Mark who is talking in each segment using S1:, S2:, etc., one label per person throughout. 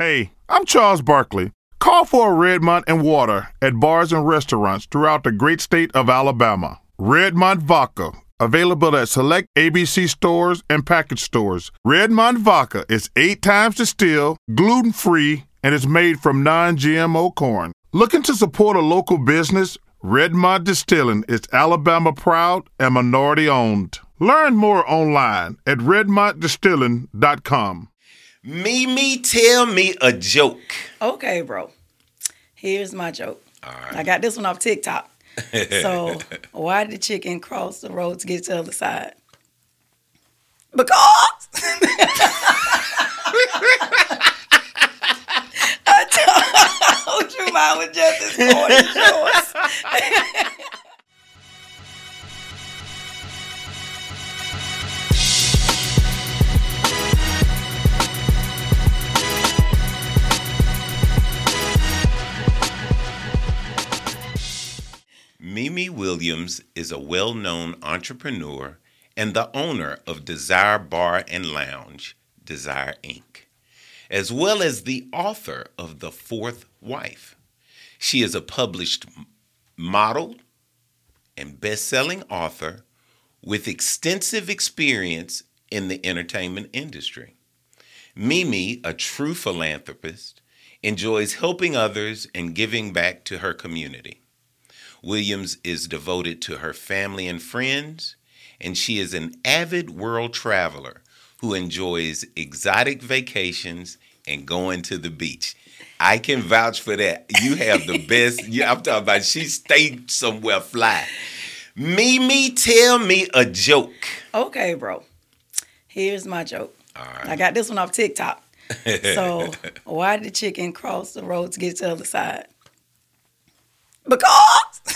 S1: Hey, I'm Charles Barkley. Call for a Redmont and water at bars and restaurants throughout the great state of Alabama. Redmont Vodka, available at select ABC stores and package stores. Redmont Vodka is eight times distilled, gluten free, and is made from non GMO corn. Looking to support a local business? Redmont Distilling is Alabama proud and minority owned. Learn more online at redmontdistilling.com.
S2: Meme, tell me a joke.
S3: Okay, bro. Here's my joke.
S2: Right.
S3: I got this one off TikTok. so, why did the chicken cross the road to get to the other side? Because I told you mine was just as corny
S2: Meme Williams is a well known entrepreneur and the owner of Dzire Bar and Lounge, Dzire Inc., as well as the author of The Fourth Wife. She is a published model and best selling author with extensive experience in the entertainment industry. Meme, a true philanthropist, enjoys helping others and giving back to her community. Williams is devoted to her family and friends, and she is an avid world traveler who enjoys exotic vacations and going to the beach. I can vouch for that. You have the best. yeah, I'm talking about she stayed somewhere fly. Meme, tell me a joke.
S3: Okay, bro. Here's my joke.
S2: All
S3: I got this one off TikTok. So, why did the chicken cross the road to get to the other side? Because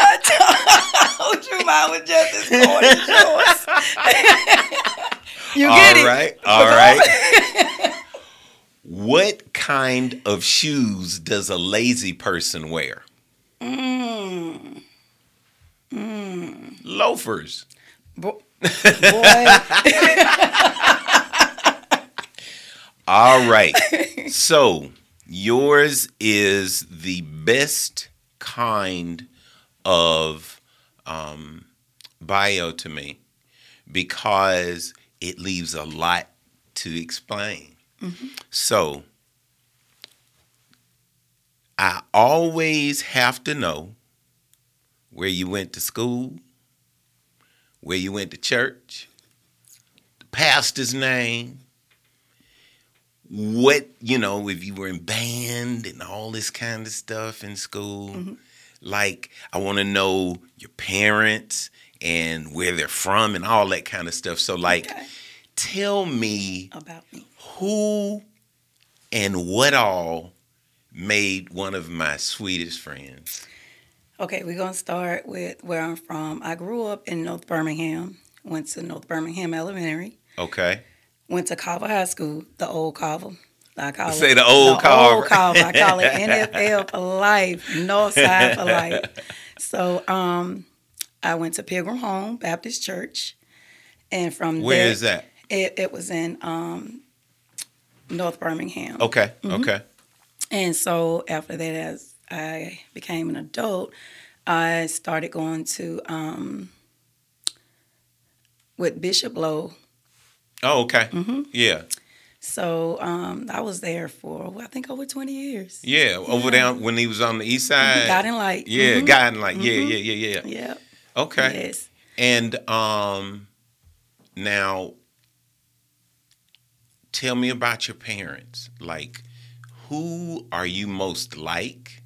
S3: I told you mine was just as corny as yours. you get
S2: All
S3: it?
S2: right. All right. what kind of shoes does a lazy person wear?
S3: Mm,
S2: Loafers.
S3: bo- boy,
S2: All right. so yours is the best kind of um, bio to me because it leaves a lot to explain. So I always have to know where you went to school, where you went to church, the pastor's name, what you know if you were in band and all this kind of stuff in school mm-hmm. like i want to know your parents and where they're from and all that kind of stuff so like
S3: Okay.
S2: tell me
S3: about me.
S2: who and what all made one of my sweetest friends
S3: Okay, we're gonna start with where I'm from. I grew up in North Birmingham. Went to North Birmingham Elementary.
S2: okay
S3: Went to Carver High School, the old Carver. I call
S2: Say
S3: it
S2: the old Carver.
S3: Old Carver. I call it NFL for life, North Side for life. So, um, I went to Pilgrim Home Baptist Church, and from
S2: Where
S3: there,
S2: is that
S3: It, it was in um, North Birmingham.
S2: okay
S3: Mm-hmm.
S2: okay
S3: And so after that, as I became an adult, I started going to um, with Bishop Lowe.
S2: Oh okay
S3: Mm-hmm.
S2: yeah
S3: So um, I was there for I think over twenty years.
S2: yeah over down when he was on the east side
S3: Guiding Light.
S2: yeah
S3: Mhm.
S2: guiding like yeah
S3: Mhm.
S2: yeah yeah yeah
S3: Yeah.
S2: okay
S3: Yes.
S2: And um now tell me about your parents. Like who are you most like?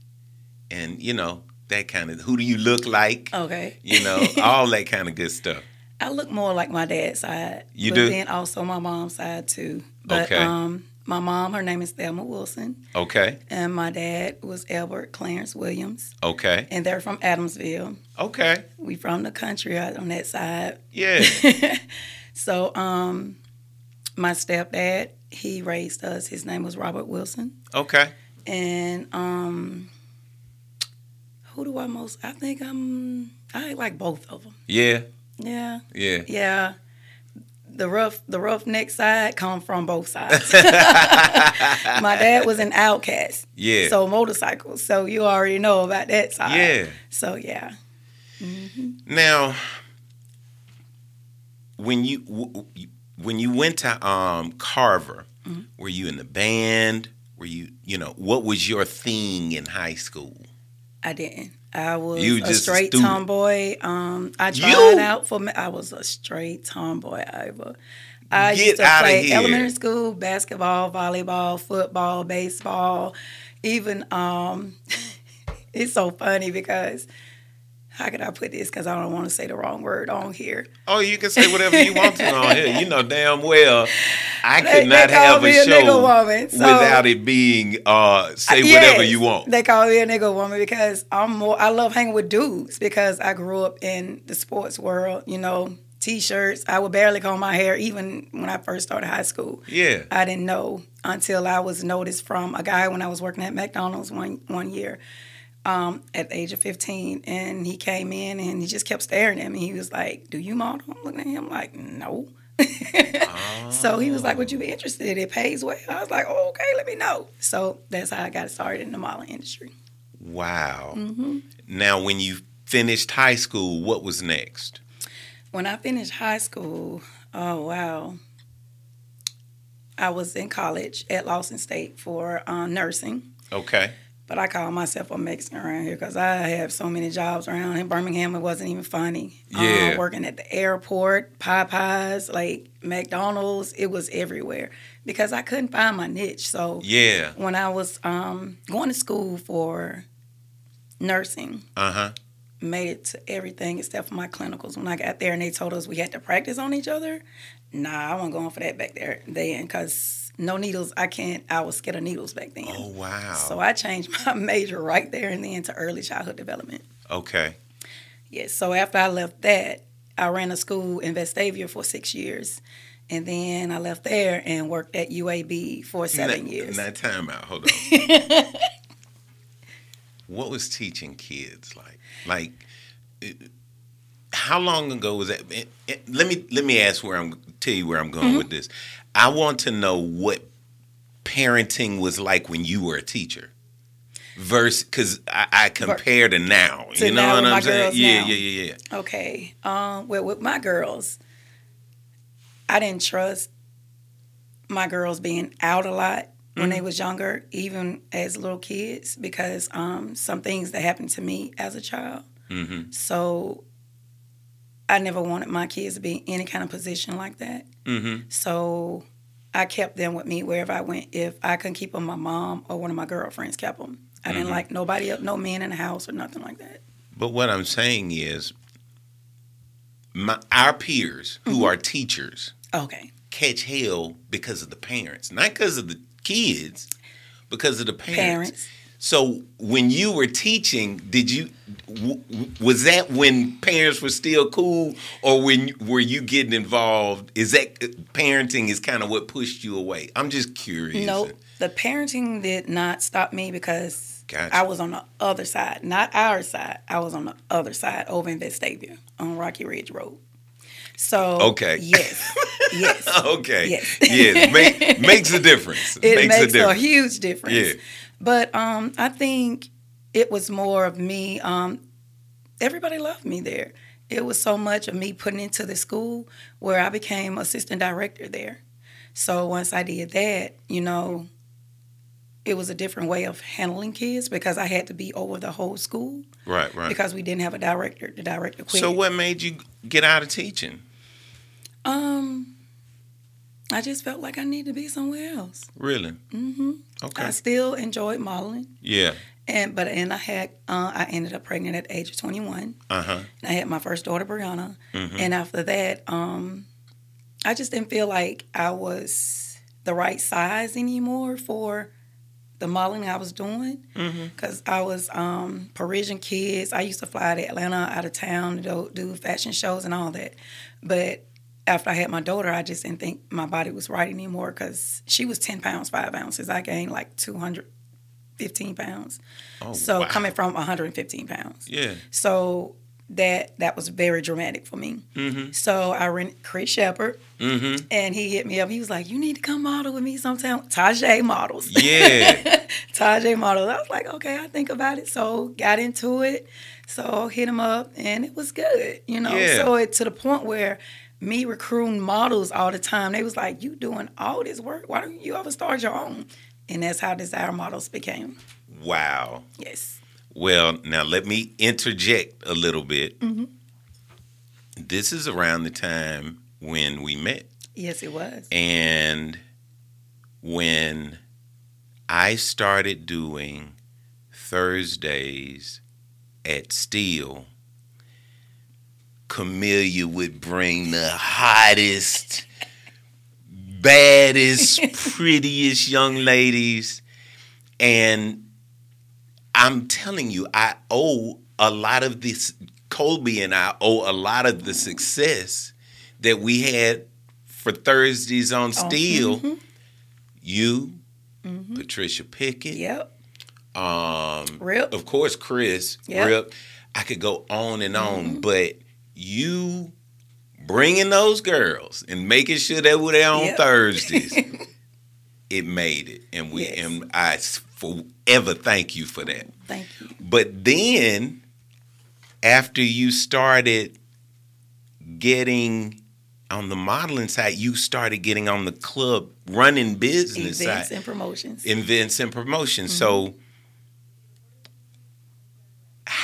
S2: And you know, that kind of who do you look like?
S3: Okay.
S2: You know, all that kind of good stuff.
S3: I look more like my dad's side.
S2: You
S3: but
S2: do?
S3: then also my mom's side too. But
S2: Okay.
S3: um my mom, her name is Thelma Wilson,
S2: Okay.
S3: and my dad was Albert Clarence Williams,
S2: Okay.
S3: and they're from Adamsville.
S2: Okay.
S3: We from the country out on that side.
S2: Yeah.
S3: so um my stepdad, he raised us. His name was Robert Wilson.
S2: Okay.
S3: And um who do I most I think I'm I like both of them.
S2: Yeah.
S3: Yeah.
S2: Yeah.
S3: Yeah. the rough the rough roughneck side come from both sides. my dad was an outcast.
S2: Yeah.
S3: So motorcycles. So you already know about that side.
S2: Yeah.
S3: So yeah.
S2: Now, when you when you went to um, Carver,
S3: Mm-hmm.
S2: were you in the band? Were you you know what was your thing in high school?
S3: I didn't. I was
S2: You
S3: a
S2: a
S3: straight
S2: student.
S3: tomboy. Um, I tried
S2: You?
S3: out for me. I was a straight tomboy. Ivor. I
S2: Get
S3: used to play elementary school basketball, volleyball, football, baseball, even. Um, it's so funny because how could I put this? Because I don't want to say the wrong word on here.
S2: Oh, you can say whatever you want to on here. You know damn well I
S3: They-
S2: could not have a
S3: me a
S2: show
S3: woman, so-
S2: without it being uh, say
S3: Yes,
S2: whatever you want.
S3: They call me a nigga woman because I'm more. I love hanging with dudes because I grew up in the sports world. You know, t-shirts. I would barely comb my hair even when I first started high school.
S2: Yeah.
S3: I didn't know until I was noticed from a guy when I was working at McDonald's one one year. Um, at the age of 15, and he came in and he just kept staring at me. He was like, "Do you model?" I'm looking at him like, "No." So he was like, "Would you be interested? It pays well." I was like, oh, "Okay, let me know." So that's how I got started in the modeling industry.
S2: Wow.
S3: Mm-hmm.
S2: Now, when you finished high school, what was next?
S3: When I finished high school, oh wow, I was in college at Lawson State for uh, nursing.
S2: Okay.
S3: But I call myself a Mexican around here because I have so many jobs around in Birmingham. It wasn't even funny.
S2: Yeah.
S3: Uh, working at the airport, Popeyes, like McDonald's, it was everywhere because I couldn't find my niche. So
S2: Yeah.
S3: when I was um, going to school for nursing,
S2: Uh huh.
S3: made it to everything except for my clinicals. When I got there and they told us we had to practice on each other, nah, I wasn't going for that back there then because no needles. I can't. I was scared of needles back then.
S2: Oh wow.
S3: So I changed my major right there and then to early childhood development.
S2: okay.
S3: Yes. So after I left that, I ran a school in Vestavia for six years. And then I left there and worked at UAB for seven
S2: now,
S3: years.
S2: Now, time out. Hold on. what was teaching kids like? Like, it- how long ago was that? Let me let me ask where I'm tell you where I'm going
S3: Mm-hmm.
S2: with this. I want to know what parenting was like when you were a teacher. Verse, because I, I compare to now.
S3: To
S2: you know
S3: now
S2: what I'm saying? Yeah,
S3: now.
S2: yeah, yeah, yeah.
S3: Okay. Um, well, with my girls, I didn't trust my girls being out a lot when they was younger, even as little kids, because um, some things that happened to me as a child.
S2: Mm-hmm.
S3: So I never wanted my kids to be in any kind of position like that.
S2: Mm-hmm.
S3: So I kept them with me wherever I went. If I couldn't keep them, my mom or one of my girlfriends kept them. I didn't like nobody else, no men in the house or nothing like that.
S2: But what I'm saying is, my our peers
S3: Mm-hmm.
S2: who are teachers
S3: Okay.
S2: catch hell because of the parents, not because of the kids, because of the parents.
S3: Parents.
S2: So when you were teaching, did you w- was that when parents were still cool, or when were you getting involved? Is that uh, parenting is kind of what pushed you away? I'm just curious.
S3: No, the parenting did not stop me because
S2: Gotcha.
S3: I was on the other side, not our side. I was on the other side over in Vestavia on Rocky Ridge Road. So
S2: Okay.
S3: yes, yes,
S2: Okay.
S3: Yes.
S2: yes. Make, makes a difference.
S3: it makes,
S2: a
S3: a,
S2: difference.
S3: huge difference.
S2: Yeah.
S3: But um, I think it was more of me. Um, everybody loved me there. It was so much of me putting into the school where I became assistant director there. So once I did that, you know, it was a different way of handling kids because I had to be over the whole school
S2: Right. Right.
S3: because we didn't have a director. The director quit.
S2: So what made you get out of teaching?
S3: Um, I just felt like I needed to be somewhere else.
S2: Really?
S3: Mm-hmm.
S2: Okay.
S3: I still enjoyed modeling.
S2: Yeah.
S3: And but and I had uh, I ended up pregnant at the age of 21.
S2: Uh huh.
S3: And I had my first daughter Brianna.
S2: Mhm.
S3: And after that, um, I just didn't feel like I was the right size anymore for the modeling I was doing
S2: Mm-hmm.
S3: because I was um, Parisian kids. I used to fly to Atlanta out of town to do, do fashion shows and all that. But after I had my daughter, I just didn't think my body was right anymore because she was 10 pounds, 5 ounces. I gained like 215 pounds.
S2: Oh,
S3: So
S2: wow.
S3: coming from 115 pounds.
S2: Yeah.
S3: So that that was very dramatic for me.
S2: Mm-hmm.
S3: So I rented Chris Shepard,
S2: Mm-hmm.
S3: and he hit me up. He was like, "You need to come model with me sometime." Tajay models.
S2: Yeah.
S3: Tajay models. I was like, "Okay, I think about it." So got into it. So hit him up, and it was good. You know.
S2: Yeah.
S3: So it to the point where me recruiting models all the time. They was like, "You doing all this work? Why don't you ever start your own?" And that's how Dzire Models became.
S2: Wow.
S3: Yes.
S2: Well, now let me interject a little bit.
S3: Mm-hmm.
S2: This is around the time when we met.
S3: Yes, it was.
S2: And when I started doing Thursdays at Steel, Camellia would bring the hottest, baddest, prettiest young ladies. And I'm telling you, I owe a lot of this, Colby and I owe a lot of the success that we had for Thursdays on Steel.
S3: mhm.
S2: You, Patricia Pickett,
S3: Yep.
S2: um,
S3: Rip.
S2: of course, Chris,
S3: Yep.
S2: Rip. I could go on and on, but you bringing those girls and making sure they were there on
S3: Yep.
S2: Thursdays, it made it, and we
S3: Yes.
S2: and I forever thank you for that.
S3: Thank you.
S2: But then, after you started getting on the modeling side, you started getting on the club running business
S3: Events
S2: side
S3: and promotions.
S2: events and promotions.
S3: Mm-hmm.
S2: So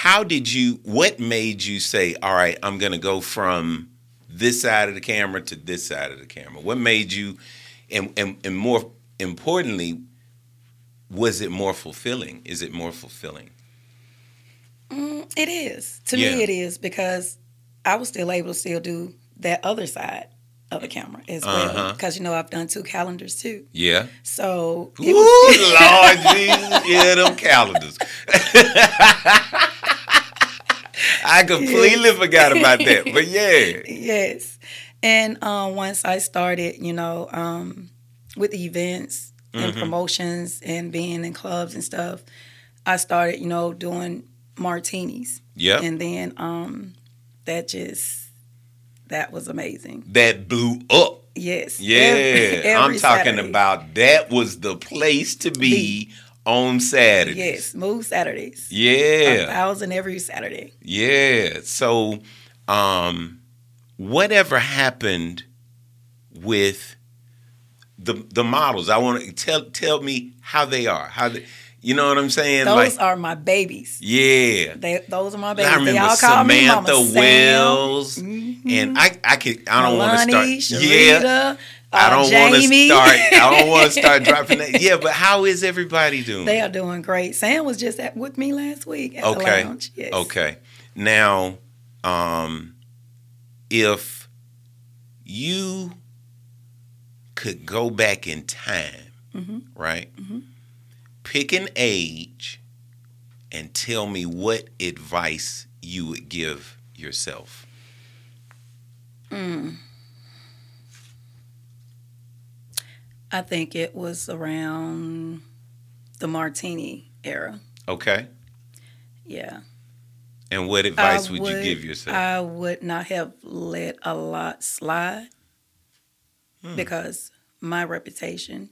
S2: how did you what made you say, all right, I'm gonna go from this side of the camera to this side of the camera? What made you and and, and more importantly, was it more fulfilling? Is it more fulfilling?
S3: Mm, it is. To
S2: Yeah.
S3: me, it is because I was still able to still do that other side of the camera as well.
S2: Uh-huh.
S3: Because, you know, I've done two calendars too.
S2: Yeah.
S3: So,
S2: Ooh,
S3: was,
S2: Lord Jesus, yeah, them calendars. I completely forgot about that. But yeah.
S3: yes. And um, once I started, you know, um, with events and
S2: Mhm.
S3: promotions and being in clubs and stuff, I started, you know, doing martinis.
S2: Yep.
S3: And then um, that just, that was amazing.
S2: that blew up.
S3: Yes.
S2: Yeah,
S3: Every-
S2: I'm talking
S3: Saturday.
S2: about that was the place to be on Saturdays.
S3: Yes, move Saturdays.
S2: Yeah.
S3: A thousand every Saturday.
S2: Yeah. So, um, whatever happened with the the models? I want to tell tell me how they are. How they, you know what I'm saying?
S3: Those
S2: like,
S3: are my babies.
S2: yeah.
S3: They, those are my babies.
S2: I remember
S3: they all call me
S2: Samantha
S3: Mama Sam.
S2: Wells,
S3: Mhm.
S2: and I I could I don't want to start. Yeah,
S3: Sharita,
S2: I
S3: uh,
S2: don't want to start. I don't want to start dropping that. Yeah, but how is everybody doing?
S3: They are doing great. Sam was just at, with me last week at
S2: Okay.
S3: the lounge. Yes.
S2: Okay. Now, um, if you could go back in time,
S3: Mhm.
S2: right?
S3: Mhm.
S2: Pick an age and tell me what advice you would give yourself.
S3: Mm. I think it was around the martini era.
S2: Okay.
S3: Yeah.
S2: And what advice
S3: I
S2: would, you give yourself?
S3: I would not have let a lot slide
S2: Hmm.
S3: because my reputation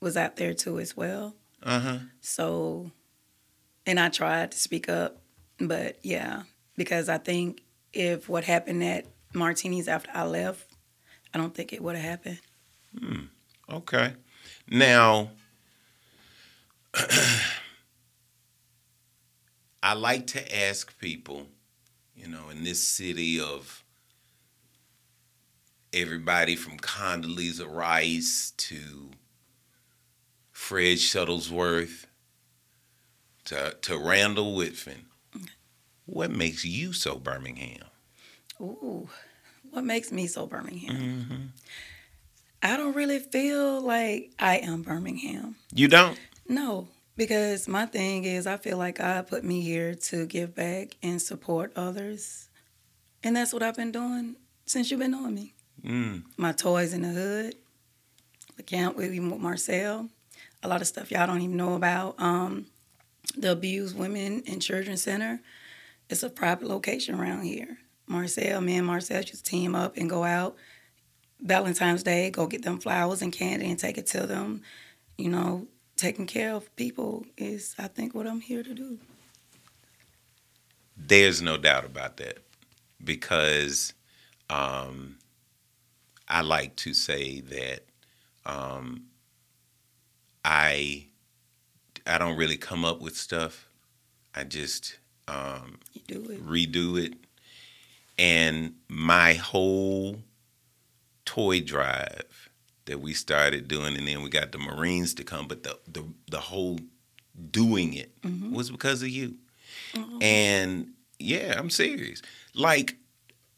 S3: was out there too as well.
S2: Uh huh.
S3: So, and I tried to speak up, but yeah, because I think if what happened at Martini's after I left, I don't think it would have happened.
S2: Okay. Now, I like to ask people, you know, in this city of everybody from Condoleezza Rice to Fred Shuttlesworth to, to Randall Woodfin, what makes you so Birmingham?
S3: Ooh, what makes me so Birmingham?
S2: Mm-hmm.
S3: I don't really feel like I am Birmingham.
S2: You don't?
S3: No, because my thing is, I feel like God put me here to give back and support others. And that's what I've been doing since you've been knowing me.
S2: Mm.
S3: My toys in the hood, the camp with even with Marcel, a lot of stuff y'all don't even know about. Um, the Abused Women and Children Center, it's a private location around here. Marcel, me and Marcel just team up and go out. Valentine's Day, go get them flowers and candy and take it to them. You know, taking care of people is, I think, what I'm here to do.
S2: There's no doubt about that because um, I like to say that um, I I don't really come up with stuff. I just um,
S3: do it.
S2: redo it, and my whole toy drive that we started doing, and then we got the Marines to come, but the the the whole doing it was because of you. And yeah, I'm serious. Like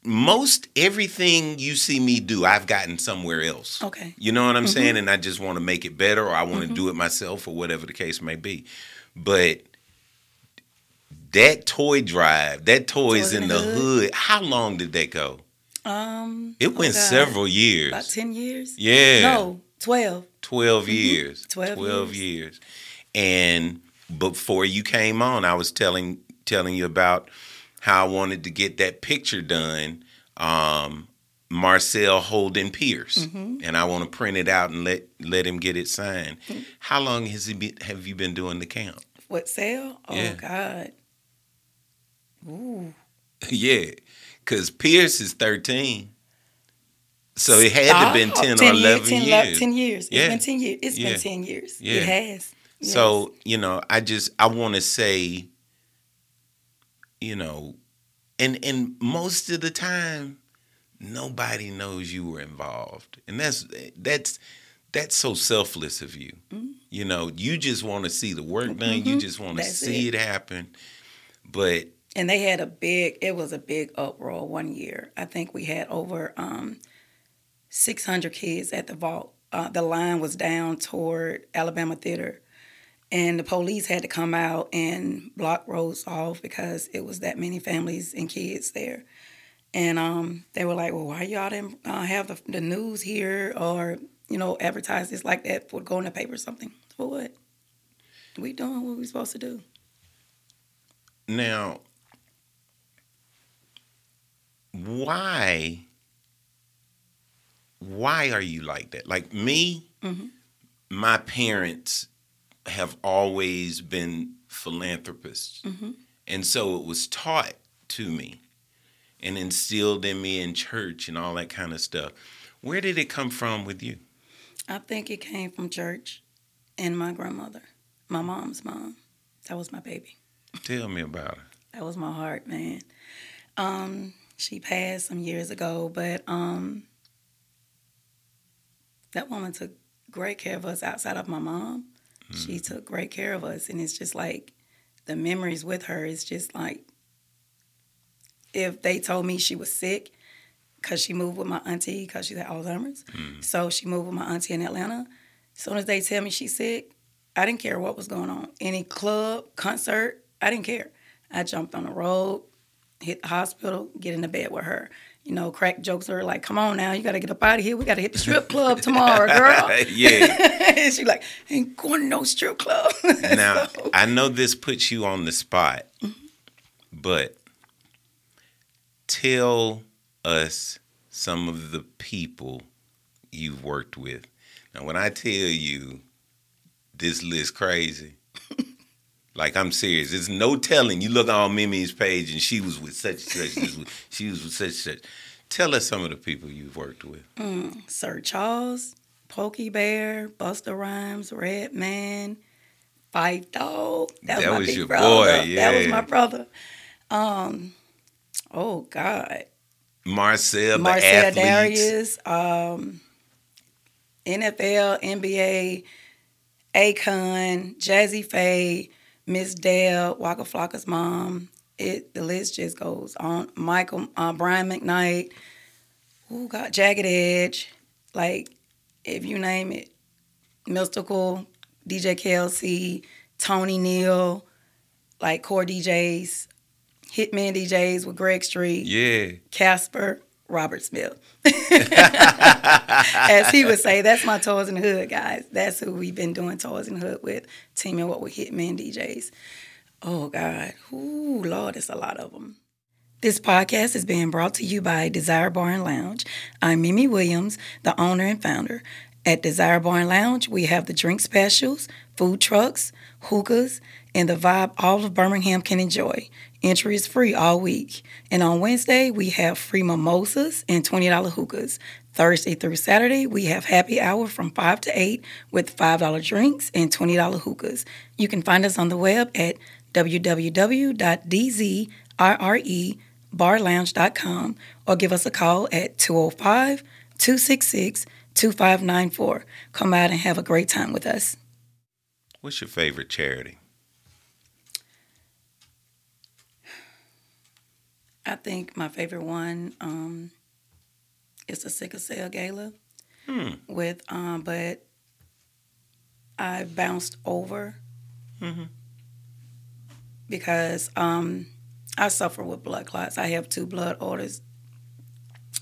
S2: most everything you see me do, I've gotten somewhere else.
S3: Okay.
S2: You know what I'm saying? And I just want to make it better or I want to do it myself or whatever the case may be. But that toy drive, that toys, in, the hood. how long did that go?
S3: Um,
S2: It
S3: oh
S2: went
S3: God,
S2: several years.
S3: About 10 years?
S2: yeah.
S3: No, 12.
S2: 12 years.
S3: 12
S2: years. years. And before you came on, I was telling telling you about how I wanted to get that picture done. Um, Marcel Holden Pierce, and I want to print it out and let let him get it signed. How long has he been? Have you been doing the count?
S3: What, sale? Oh,
S2: Yeah.
S3: God. Ooh.
S2: yeah, because Pierce is thirteen, so it had to have been
S3: Stop.
S2: ten, or
S3: 10
S2: eleven
S3: 10,
S2: years.
S3: 10 years. It's
S2: Yeah.
S3: been 10 years. It's
S2: Yeah.
S3: been 10 years.
S2: Yeah.
S3: It has. Yes.
S2: So, you know, I just I want to say you know, and and most of the time nobody knows you were involved. And that's that's that's so selfless of you.
S3: Mm-hmm.
S2: You know, you just want to see the work done. You just want to see
S3: it.
S2: it. happen. But
S3: and they had a big it was a big uproar one year. I think we had over um, 600 kids at the vault. Uh, the line was down toward alabama theater. And the police had to come out and block roads off because it was that many families and kids there. And um, they were like well why y'all didn't uh, have the, the news here or you know advertise this like that for going to paper or something? For what? We doing what we supposed to do.
S2: Now why why are you like that? Like me,
S3: Mhm.
S2: my parents have always been philanthropists.
S3: Mhm.
S2: And so it was taught to me and instilled in me in church and all that kind of stuff. Where did it come from with you?
S3: I think it came from church and my grandmother, my mom's mom. That was my baby.
S2: Tell me about it.
S3: That was my heart, man. Um, she passed some years ago, but um, that woman took great care of us outside of my mom. She took great care of us, and it's just like the memories with her is just like if they told me she was sick because she moved with my auntie because she had Alzheimer's. So she moved with my auntie in Atlanta. As soon as they tell me she's sick, I didn't care what was going on. Any club, concert, I didn't care. I jumped on the road, hit the hospital, get in the bed with her. You know, crack jokes her like, "Come on now, you got to get up out of here. We got to hit the strip club tomorrow, girl."
S2: yeah.
S3: and she like, "Ain't going to no strip club."
S2: Now,
S3: So-
S2: I know this puts you on the spot, but tell us some of the people you've worked with. Now, when I tell you this list crazy, like I'm serious. There's no telling. You look on Meme's page and she was with such and such. she was with such and such. Tell us some of the people you've worked with.
S3: Sir Charles, Pokey Bear, Busta Rhymes, Redman, Fight Dog. That was,
S2: That was your
S3: brother.
S2: boy,
S3: That was my brother. Um, oh God,
S2: Marcel, the
S3: Marcel
S2: athletes.
S3: Darius, um, NFL, NBA, Akon, Jazze Pha, Miss Dale, Waka Flocka's mom. It the list just goes on. Michael, uh, Brian McKnight, who got Jagged Edge, like if you name it, Mystikal, DJ KLC, Tony Neal, like core DJs, Hitman DJs with Greg Street.
S2: Yeah.
S3: Casper Robert Smith. As he would say, that's my Toys in the Hood guys. That's who we've been doing Toys in the Hood with, teaming with Hitman DJs. Oh God, ooh Lord, it's a lot of them. This podcast is being brought to you by Dzire Bar and Lounge. I'm Meme Williams, the owner and founder. At Dzire Bar and Lounge, we have the drink specials, food trucks, hookahs, and the vibe all of Birmingham can enjoy. Entry is free all week. And on Wednesday, we have free mimosas and $20 hookahs. Thursday through Saturday, we have happy hour from 5 to 8 with $5 drinks and $20 hookahs. You can find us on the web at www.dzrrebarlounge.com or give us a call at 205 266 2594. Come out and have a great time with us.
S2: What's your favorite charity?
S3: I think my favorite one um, is the sickle cell gala.
S2: Hmm.
S3: With um, but I bounced over because um, I suffer with blood clots. I have two blood orders,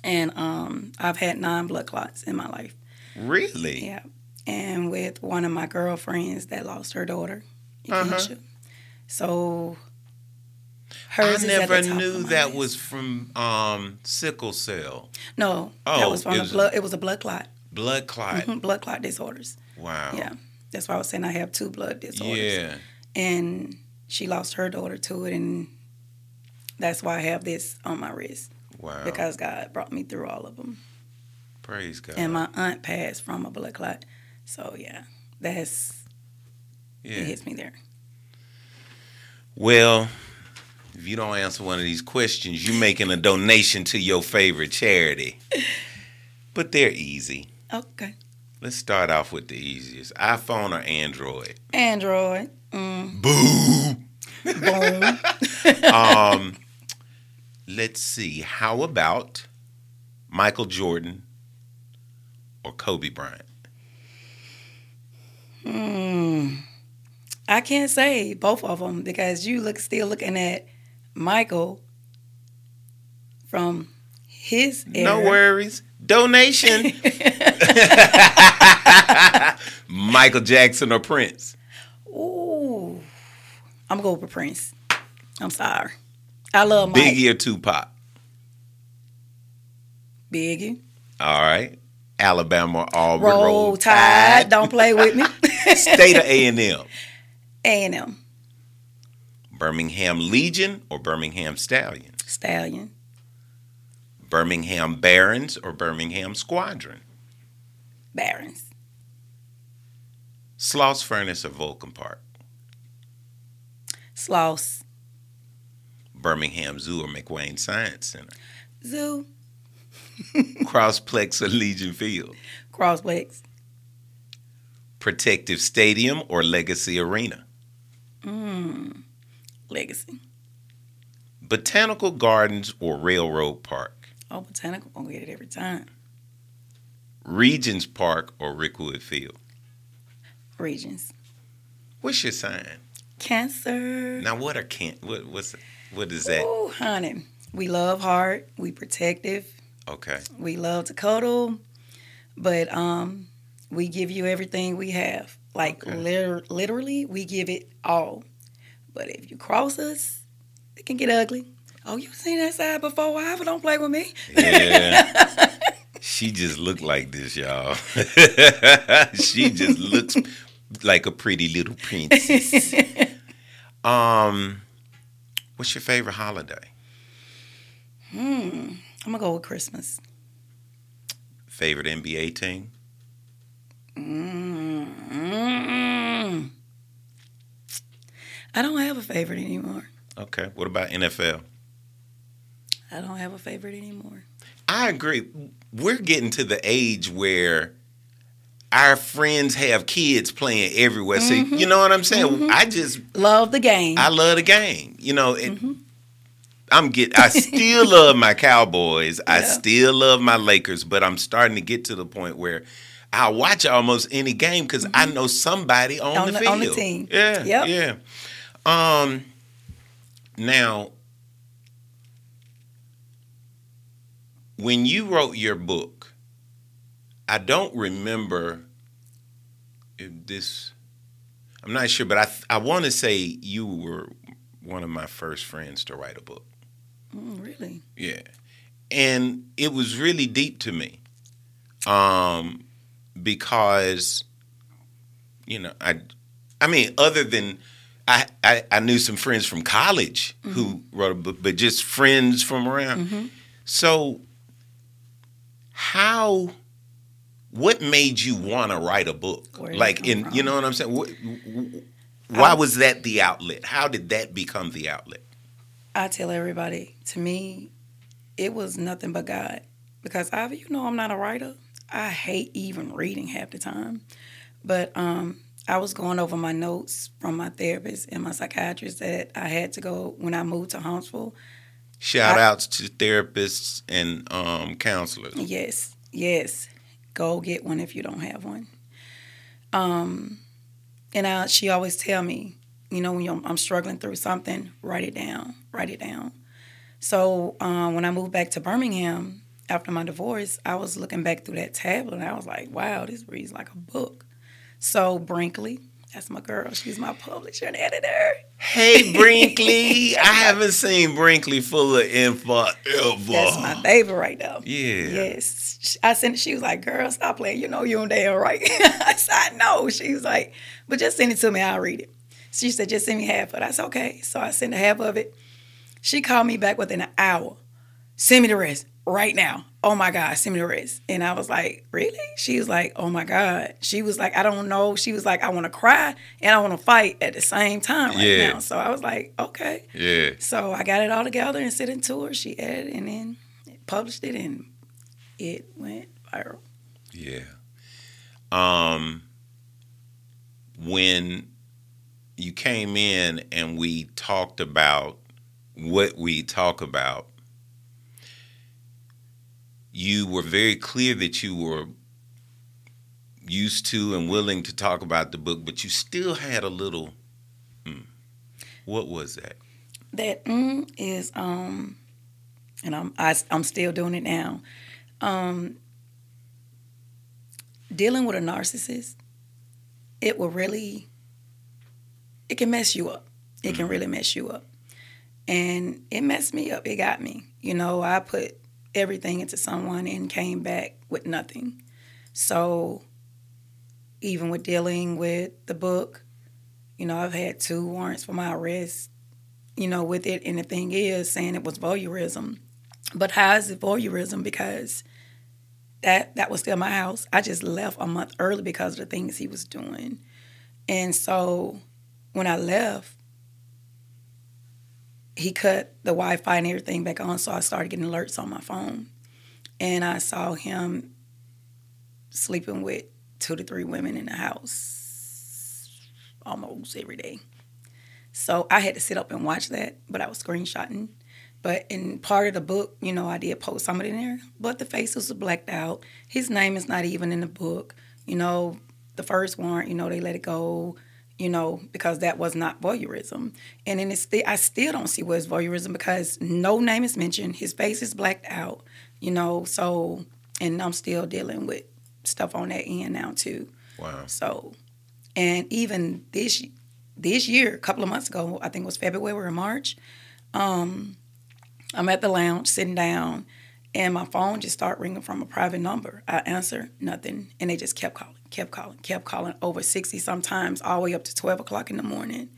S3: and um, I've had nine blood clots in my life.
S2: Really?
S3: Yeah, and with one of my girlfriends that lost her daughter, Keisha. So hers at
S2: never knew that was from um, sickle cell.
S3: no.
S2: Oh,
S3: that was from
S2: it
S3: a blood. It was a blood clot.
S2: Blood clot.
S3: Mhm, blood clot disorders.
S2: Wow.
S3: Yeah, that's why I was saying I have two blood disorders.
S2: Yeah.
S3: and she lost her daughter to it, and that's why I have this on my wrist
S2: Wow.
S3: because God brought me through all of them.
S2: Praise God.
S3: And my aunt passed from a blood clot, so yeah, that's
S2: yeah.
S3: it hits me there.
S2: Well, if you don't answer one of these questions, you're making a donation to your favorite charity. But they're easy.
S3: Okay,
S2: Let's start off with the easiest iPhone or Android?
S3: Android. Mm,
S2: Boo!
S3: boom.
S2: Um, let's see. How about Michael Jordan or Kobe Bryant?
S3: Hmm. I can't say both of them because you look still looking at Michael from his
S2: No worries. Donation. Michael Jackson or Prince?
S3: Ooh, I'm gonna go with Prince. I'm sorry. I love Mike.
S2: Biggie or Tupac?
S3: Biggie.
S2: All right. Alabama or Auburn.
S3: Roll, Tide. Don't play with me.
S2: State of A&M.
S3: A&M.
S2: Birmingham Legion or Birmingham Stallions?
S3: Stallion.
S2: Birmingham Barons or Birmingham Squadron?
S3: Barons.
S2: Sloss Furnace or Vulcan Park?
S3: Sloss.
S2: Birmingham Zoo or McWane Science Center?
S3: Zoo.
S2: Crossplex or Legion Field?
S3: Crossplex.
S2: Protective Stadium or Legacy Arena?
S3: Mm. Legacy.
S2: Botanical Gardens or Railroad Park?
S3: Oh, Botanical gonna get it every time.
S2: Regions Park or Rickwood Field?
S3: Regions.
S2: What's your sign?
S3: Cancer.
S2: Now, what are can what what's what is that?
S3: Ooh, honey. We love hard. We protective.
S2: Okay,
S3: We love to cuddle, but um, we give you everything we have. Like
S2: Okay.
S3: liter- literally, we give it all. But if you cross us, it can get ugly. Oh, you seen that side before? Why? Don't play with me.
S2: yeah. she just looked like this, y'all. she just looks like a pretty little princess. Um, what's your favorite holiday?
S3: Hmm. I'm gonna go with Christmas.
S2: Favorite NBA team?
S3: Mm. I don't have a favorite anymore.
S2: Okay. What about NFL?
S3: I don't have a favorite anymore.
S2: I agree. We're getting to the age where our friends have kids playing everywhere. So mm-hmm. you know what I'm saying? Mm-hmm. I just
S3: Love the game.
S2: I love the game. You know, it, mm-hmm. I'm get I still love my Cowboys. I still love my Lakers, but I'm starting to get to the point where I watch almost any game because I know somebody on,
S3: On
S2: the
S3: the-
S2: field.
S3: on the team.
S2: Yeah,
S3: Yep.
S2: yeah. Um, now, when you wrote your book, I don't remember if this. I'm not sure, but I I want to say you were one of my first friends to write a book.
S3: Mm, really?
S2: Yeah, and it was really deep to me, um, because you know I, I mean, other than I, I, I knew some friends from college mm-hmm. who wrote a book, but just friends from around. Mm-hmm. So, how? What made you want to write a book? like in, from? you know what I'm saying? What, why was that the outlet? How did that become the outlet?
S3: I tell everybody, to me, it was nothing but God. Because I, you know, I'm not a writer. I hate even reading half the time. But um, I was going over my notes from my therapist and my psychiatrist that I had to go when I moved to Huntsville.
S2: Shout I, outs to therapists and um, counselors.
S3: Yes, yes. Go get one if you don't have one. Um, and I, she always tell me, you know, when I'm struggling through something, write it down, write it down. So um, when I moved back to Birmingham after my divorce, I was looking back through that tablet and I was like, wow, this reads like a book. So Brinkley, that's my girl. She's my publisher and editor.
S2: Hey Brinkley, I haven't seen Brinkley full of info ever.
S3: That's my baby right now.
S2: Yeah.
S3: Yes. I sent. She was like, "Girl, stop playing. You know you are damn right." I said, "I know." She was like, "But just send it to me. I'll read it." She said, "Just send me half of it." I said, "Okay." So I sent a half of it. She called me back within an hour. Send me the rest right now. Oh my God, send me the rest. And I was like, really? She was like, oh my God. She was like, I don't know. She was like, I want to cry and I want to fight at the same time right yeah. now. So I was like, okay.
S2: Yeah.
S3: So I got it all together and sent it to her. She edited and then published it and it went viral.
S2: Yeah. Um, when you came in and we talked about what we talk about, you were very clear that you were used to and willing to talk about the book, but you still had a little. Mm, what was that?
S3: That mm, is, um, and I'm I, am i am still doing it now. Um, dealing with a narcissist, it will really, it can mess you up. It mm-hmm. can really mess you up, and it messed me up. It got me. You know, I put everything into someone and came back with nothing. So even with dealing with the book, you know, I've had two warrants for my arrest, you know, with it. And the thing is, saying it was voyeurism. But how is it voyeurism? Because that that was still my house. I just left a month early because of the things he was doing. And so when I left, he cut the Wi-Fi and everything back on, so I started getting alerts on my phone, and I saw him sleeping with two to three women in the house almost every day. So I had to sit up and watch that, but I was screenshotting. But in part of the book, you know, I did post some of it in there, but the faces were blacked out. His name is not even in the book. You know, the first warrant, you know, they let it go you know, because that was not voyeurism. And then it's I still don't see what is voyeurism because no name is mentioned. His face is blacked out, you know. So, and I'm still dealing with stuff on that end now too.
S2: Wow.
S3: So, and even this this year, a couple of months ago, I think it was February or March. Um, I'm at the lounge sitting down, and my phone just started ringing from a private number. I answer nothing, and they just kept calling kept calling, kept calling over 60 sometimes, all the way up to 12 o'clock in the morning.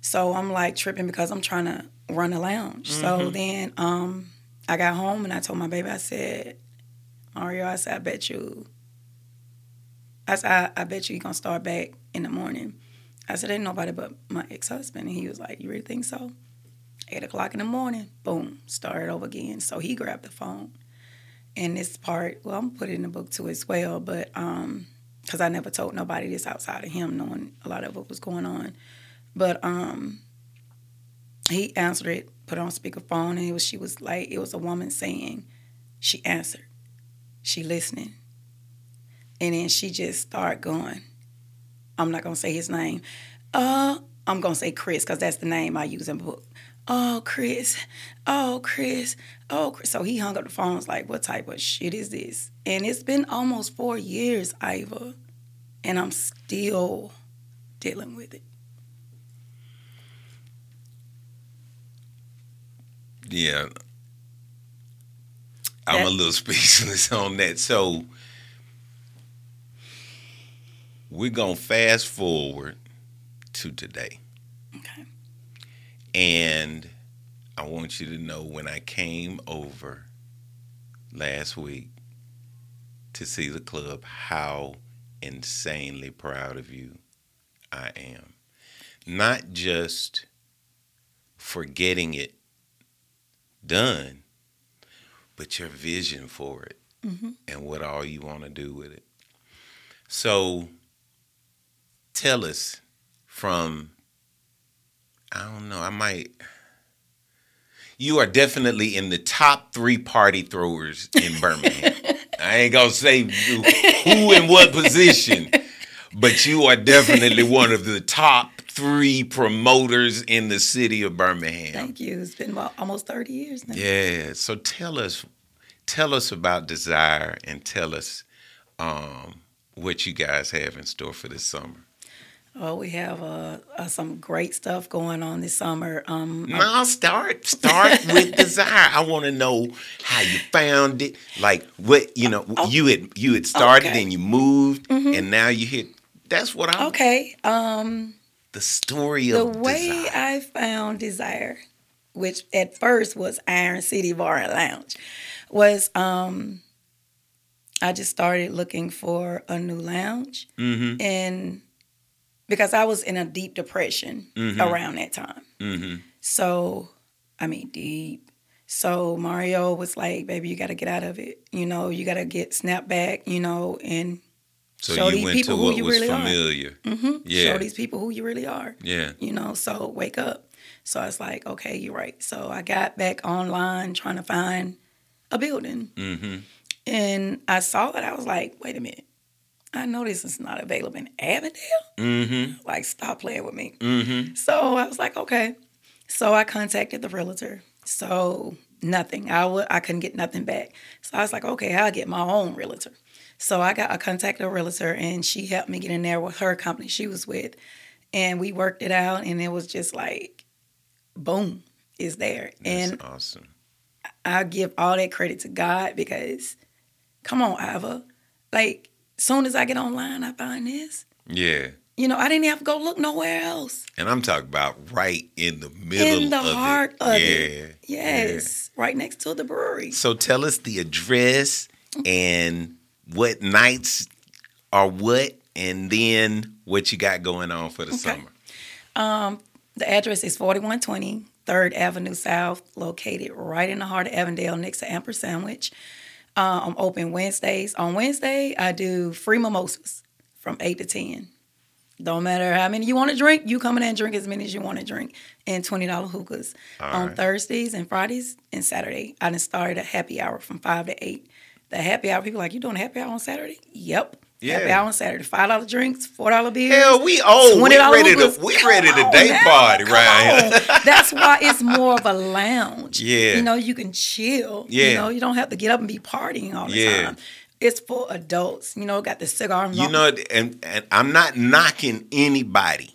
S3: So I'm like tripping because I'm trying to run a lounge. Mm-hmm. So then um, I got home and I told my baby, I said, Mario, I said, I bet you, I said, I, I bet you you're going to start back in the morning. I said, ain't nobody but my ex-husband. And he was like, you really think so? Eight o'clock in the morning, boom, started over again. So he grabbed the phone. And this part, well, I'm going to put it in the book too as well, but um, because I never told nobody this outside of him, knowing a lot of what was going on. But um, he answered it, put on speakerphone, and it was she was like it was a woman saying, she answered, she listening, and then she just started going. I'm not gonna say his name. Uh, I'm gonna say Chris because that's the name I use in book. Oh, Chris. Oh, Chris. Oh, Chris. So he hung up the phone. Was like, what type of shit is this? And it's been almost four years, Iva, and I'm still dealing with it.
S2: Yeah. I'm a little speechless on that. So we're going to fast forward to today. And I want you to know when I came over last week to see the club, how insanely proud of you I am. Not just for getting it done, but your vision for it mm-hmm. and what all you want to do with it. So tell us from I don't know, I might you are definitely in the top three party throwers in Birmingham. I ain't gonna say who who in what position, but you are definitely one of the top three promoters in the city of Birmingham.
S3: Thank you. It's been about almost 30 years now.
S2: Yeah. So tell us, tell us about Dzire and tell us um, what you guys have in store for this summer.
S3: Oh, we have uh, uh, some great stuff going on this summer. Um,
S2: No, start start with Dzire. I want to know how you found it. Like what you know, you had you had started
S3: Okay.
S2: and you moved, and now you hit. That's what I'm.
S3: okay. Um,
S2: The story
S3: the
S2: of the
S3: way
S2: Dzire.
S3: I found Dzire, which at first was Iron City Bar and Lounge, was um, I just started looking for a new lounge,
S2: mm-hmm.
S3: and because I was in a deep depression
S2: Mhm.
S3: around that time.
S2: Mm-hmm.
S3: So, I mean, deep. So Mario was like, "Baby, you got to get out of it. You know, you got to get snap back. You know, and
S2: So
S3: Show
S2: you
S3: these
S2: went to
S3: people who
S2: what
S3: you
S2: was
S3: really are.
S2: familiar.
S3: hmm
S2: Yeah.
S3: show these people who you really are.
S2: Yeah.
S3: You know, so wake up." So I was like, "Okay, you're right." So I got back online trying to find a building,
S2: Mm-hmm.
S3: and I saw it. I was like, "Wait a minute." I know this is not available in Avondale.
S2: Mm-hmm.
S3: Like, stop playing with me.
S2: Mm-hmm.
S3: So I was like, okay. So I contacted the realtor. So nothing. I would I couldn't get nothing back. So I was like, okay, I'll get my own realtor. So I got I contacted a realtor and she helped me get in there with her company she was with. And we worked it out and it was just like boom, is there.
S2: That's
S3: and
S2: awesome.
S3: I give all that credit to God because come on, Ava. Like soon as I get online, I find this.
S2: Yeah.
S3: You know, I didn't have to go look nowhere else.
S2: And I'm talking about right in the middle
S3: in the
S2: of
S3: heart
S2: it.
S3: of
S2: yeah.
S3: it. Yes, right next to the brewery.
S2: So tell us the address and what nights are what, and then what you got going on for the summer.
S3: Um, the address is 4120 3rd Avenue South, located right in the heart of Avondale next to Amper Sandwich. Uh, I'm open Wednesdays. On Wednesday, I do free mimosas from 8 to 10. Don't matter how many you want to drink, you come in and drink as many as you want to drink, and $20 hookahs.
S2: All
S3: on
S2: right.
S3: Thursdays and Fridays and Saturday, I done started a happy hour from 5 to 8. The happy hour, people like, you doing a happy hour on Saturday? Yep. Happy
S2: Yeah.
S3: hour on Saturday. $5 drinks, $4 beers.
S2: Hell, we old. We
S3: $20
S2: ready to we ready to day party right here.
S3: That's why it's more of a lounge.
S2: Yeah.
S3: You know, you can chill.
S2: Yeah.
S3: You know, you don't have to get up and be partying all the
S2: Yeah.
S3: time. It's for adults. You know, got the cigar.
S2: And you know, and, and I'm not knocking anybody,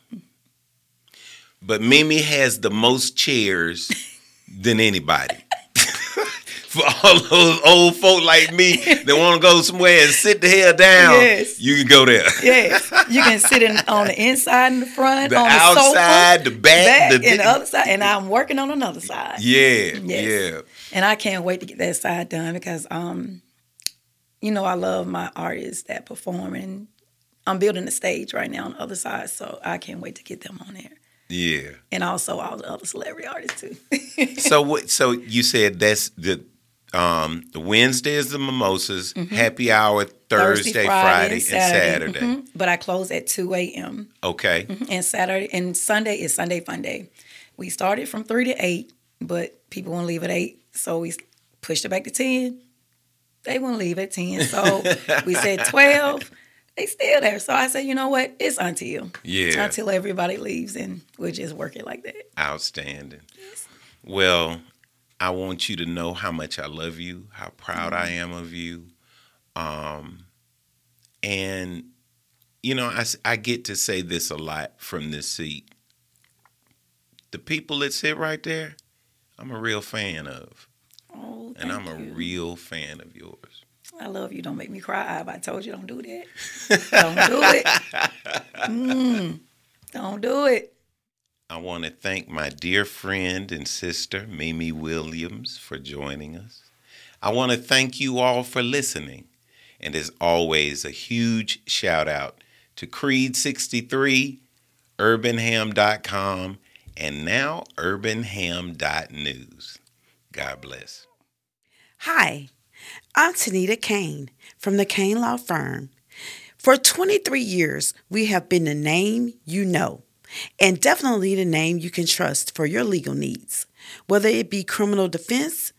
S2: but Meme has the most chairs than anybody. For all those old folk like me that want to go somewhere and sit the hell down,
S3: Yes.
S2: you can go there.
S3: Yes, you can sit in on the inside and the front,
S2: The
S3: on the
S2: outside,
S3: sofa,
S2: the back,
S3: back
S2: the-
S3: and the other side, and I'm working on another side.
S2: Yeah,
S3: Yes.
S2: yeah.
S3: And I can't wait to get that side done because, um, you know, I love my artists that perform, and I'm building a stage right now on the other side, so I can't wait to get them on there,
S2: Yeah.
S3: and also all the other celebrity artists too.
S2: So what? So you said that's the um the Wednesday is the mimosas, happy hour Thursday, Friday, and Saturday.
S3: Mhm. But I close at 2 a.m.
S2: Okay.
S3: and Saturday and Sunday is Sunday Fun Day. We started from three to eight, but people want to leave at eight, so we pushed it back to ten. They want to leave at ten, so we said twelve. They still there, so I said, you know what? It's until
S2: Yeah.
S3: until everybody leaves, and we'll just work it like that.
S2: Outstanding. Yes. Well, I want you to know how much I love you, how proud I am of you. Um and you know, I, I get to say this a lot from this seat. The people that sit right there, I'm a real fan of.
S3: Oh,
S2: and I'm a
S3: you.
S2: real fan of yours.
S3: I love you. Don't make me cry. I told you don't do that. don't do it. Mm, don't do it.
S2: I want to thank my dear friend and sister, Meme Williams, for joining us. I want to thank you all for listening. And as always, a huge shout out to Creed63, urbanham.com, and now urbanham.news. God bless.
S4: Hi, I'm Tanita Kane from the Kane Law Firm. For 23 years, we have been the name you know, and definitely the name you can trust for your legal needs, whether it be criminal defense,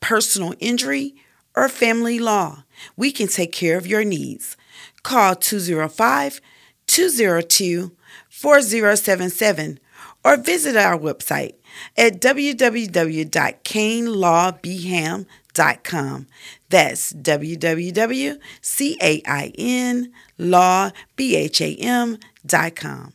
S4: personal injury, or family law. We can take care of your needs. Call 205 202 4077 or visit our website at www.canelawbham.com. That's www.cainlawbham.com.